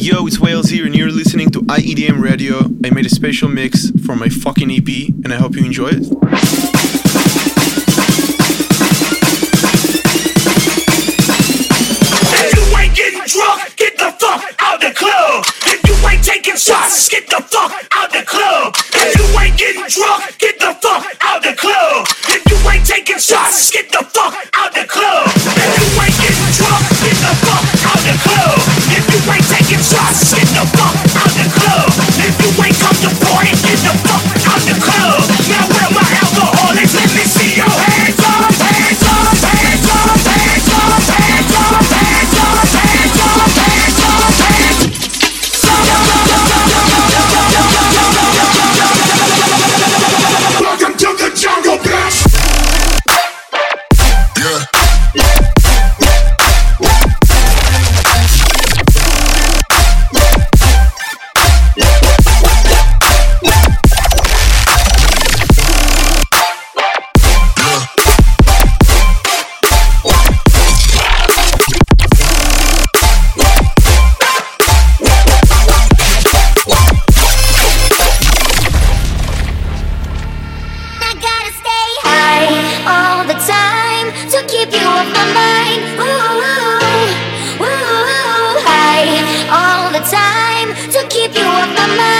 Yo, it's Wales here, and you're listening to IEDM Radio. I made a special mix for my fucking EP, and I hope you enjoy it. shots. Get the fuck out the club. If you ain't getting drunk, get the fuck out the club. If you ain't taking shots, get the fuck out the club. If you ain't getting drunk, get the fuck out the club. If you ain't taking I see no. time to keep you off my mind.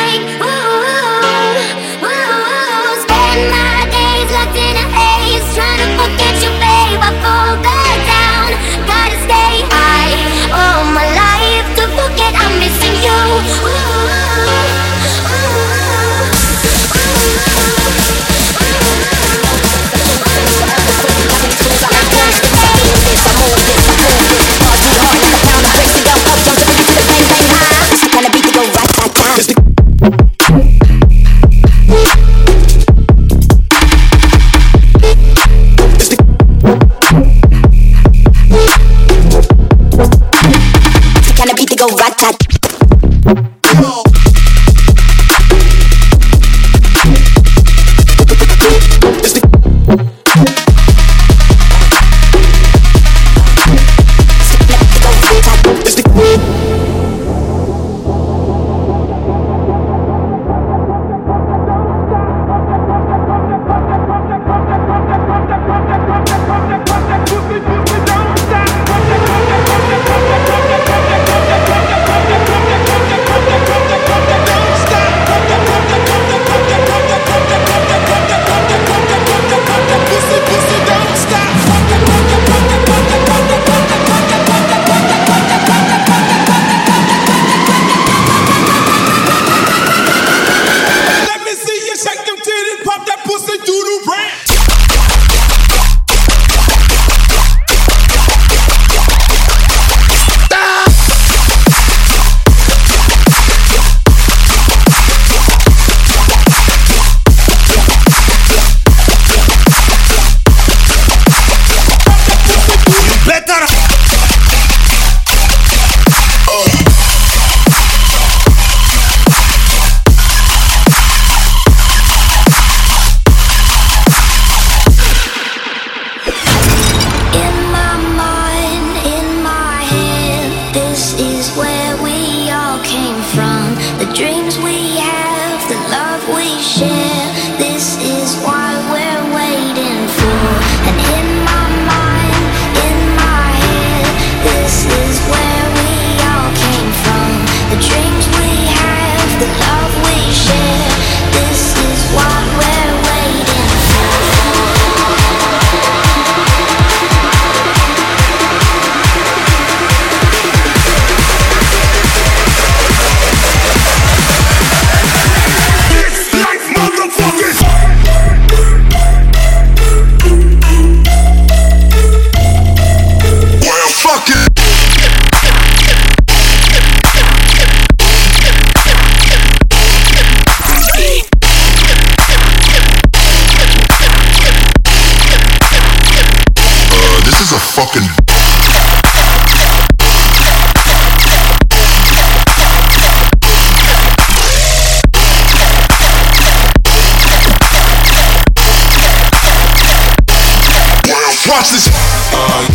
watch this. Uh,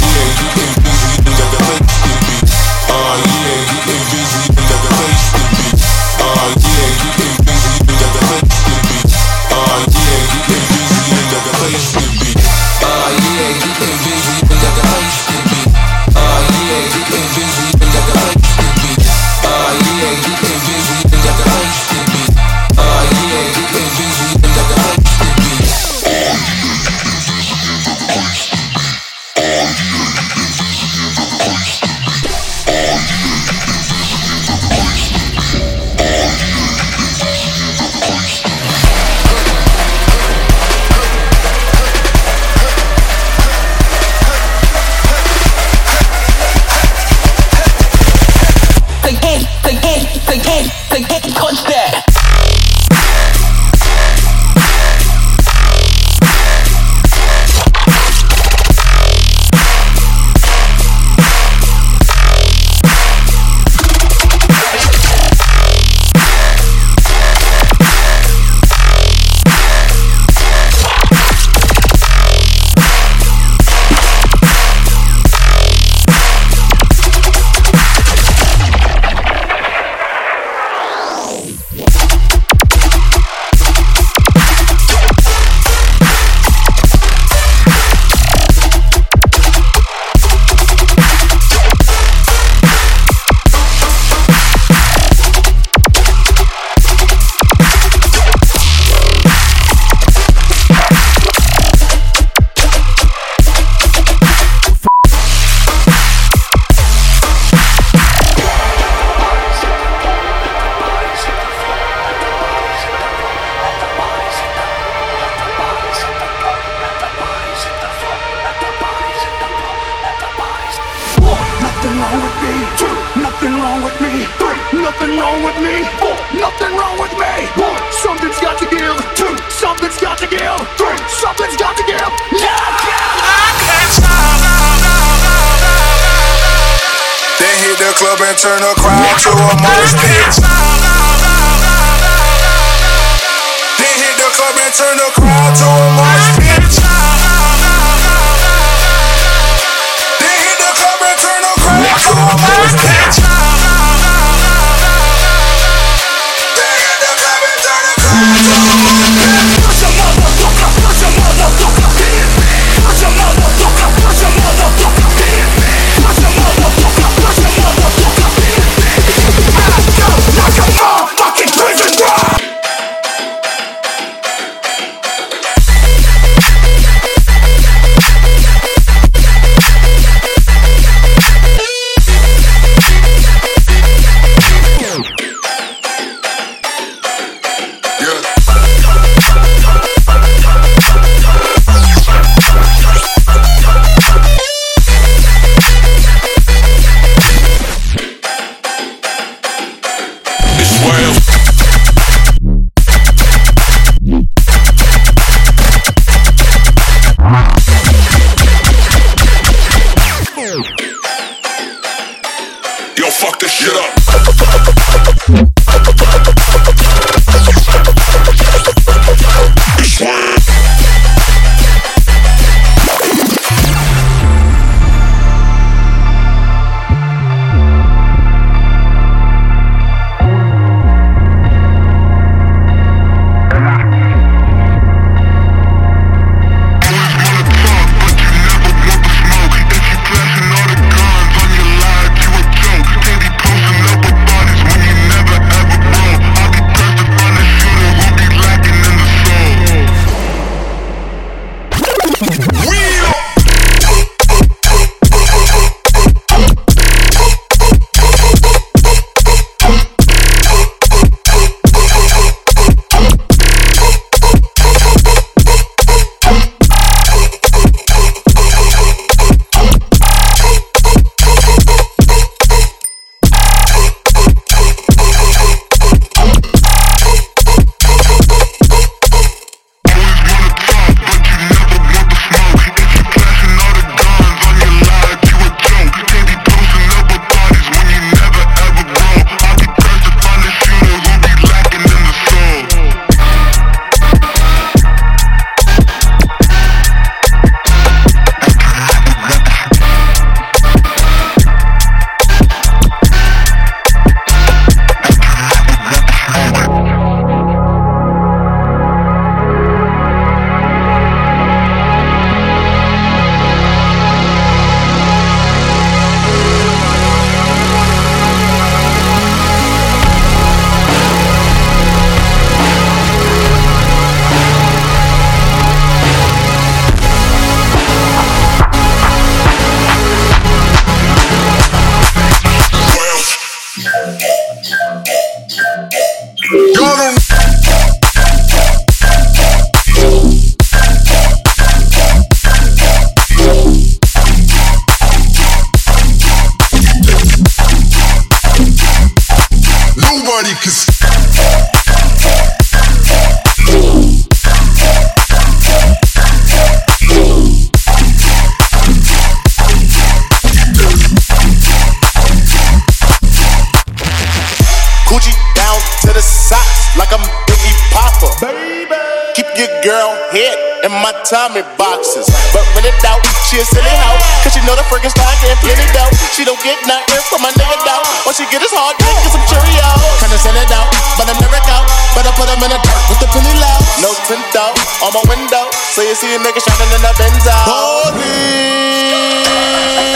in Tommy boxes. But when it doubt, she a silly hoe. Cause she know the freaking style getting plenty dough. She don't get nothing from my nigga doubt. What she get is hard dick and some Cheerios. Kinda send it out, but I'm never out. Better put him in the dirt with the penny low. No tint out on my window. So you see a nigga shining in the Benz out. Holy.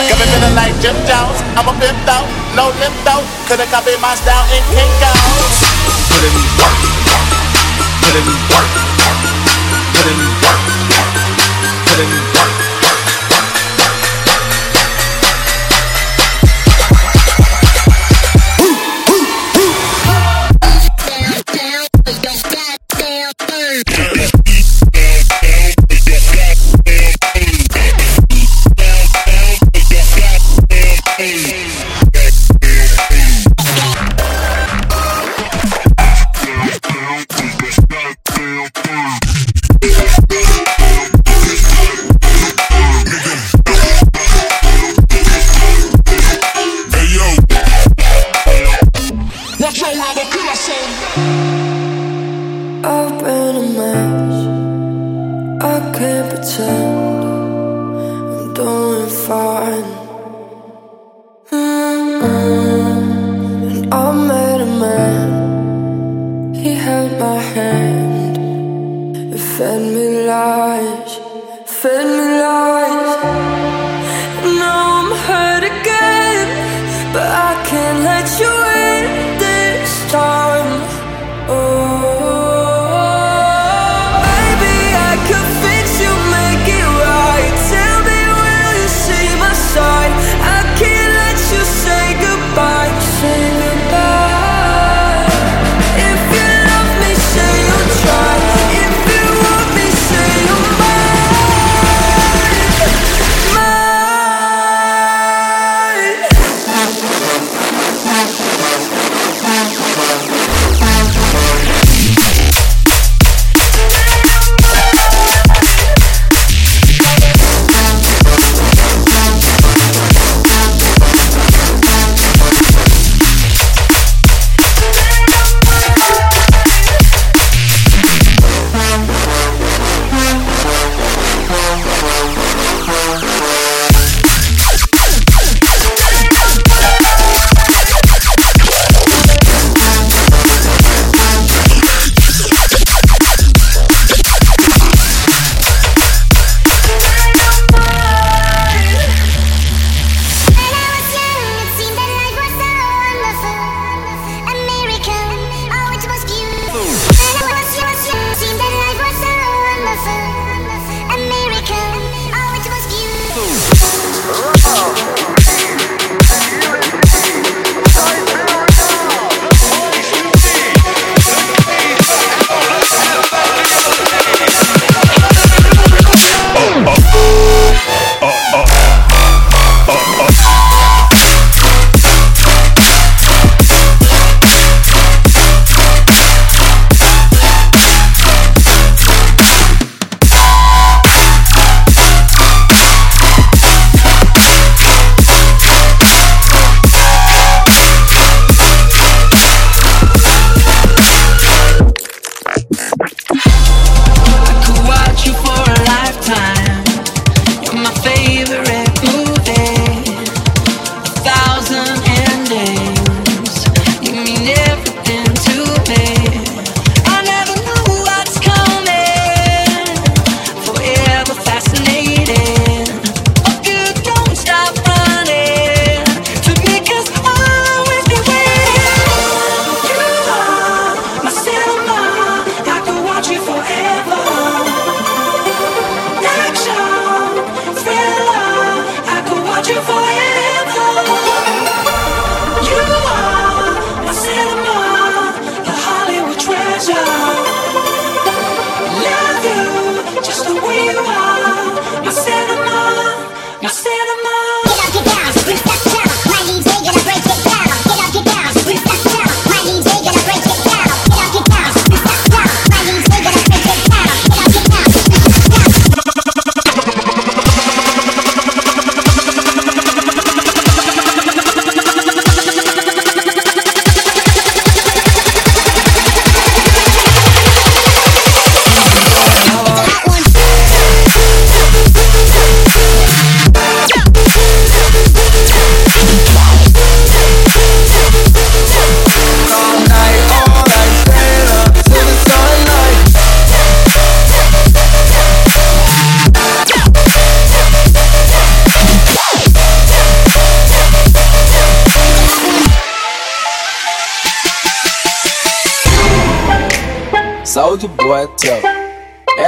Got me feeling like Jim Jones. I'm a pimped out, no limped out. Couldn't copy my style in kink out. Put in work. Put in work.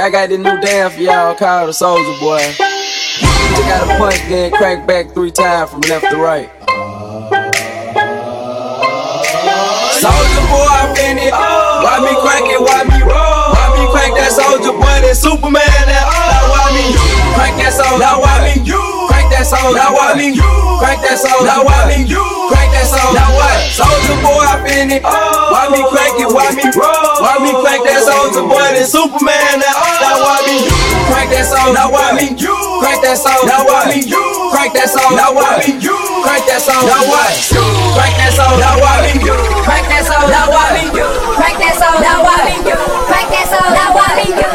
Got this new dance for y'all called the Soldier Boy. You gotta punch, then crank back three times from left to right. Soldier Boy, I'm in it. Why me crank it? Why me roll? Why me crank that Soldier Boy? That Superman? That oh. why me crank that Soldier? Now why me crank that Soldier? Now why me crank that Soldier? Now why me you crank that Soldier? Now what? Soldier Boy, I'm in it. Why me crank it? Why me roll? Why me crank that Soldier Boy? That Superman? That now why me crank that song? Now why me crank that song? Now why me you crank that song? Now why me crank that song? Now what? Crank that song? Now why me crank that song? Now why me crank that song? Now why me crank that song? Now why me crank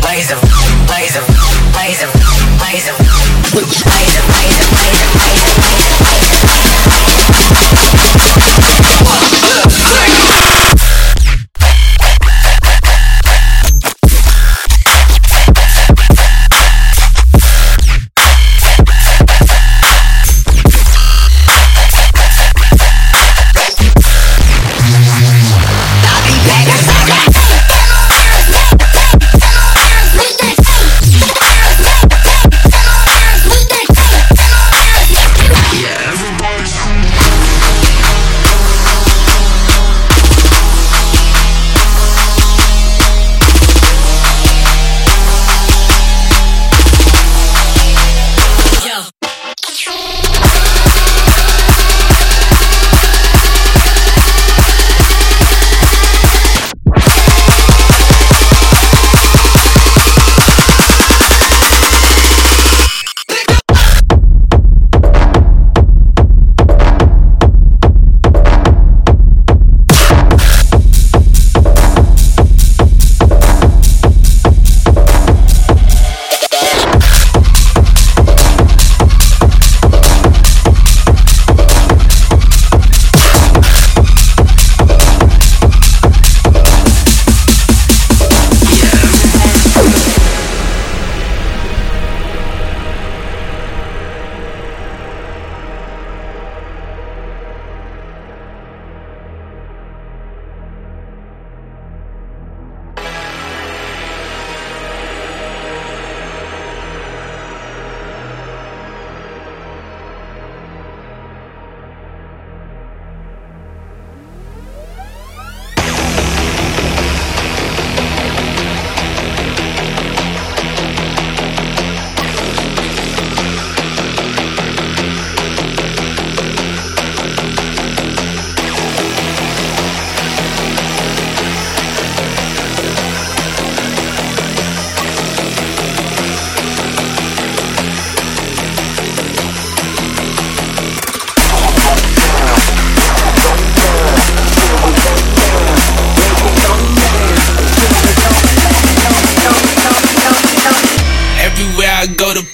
blaze them blaze them blaze them blaze them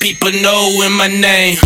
people know in my name.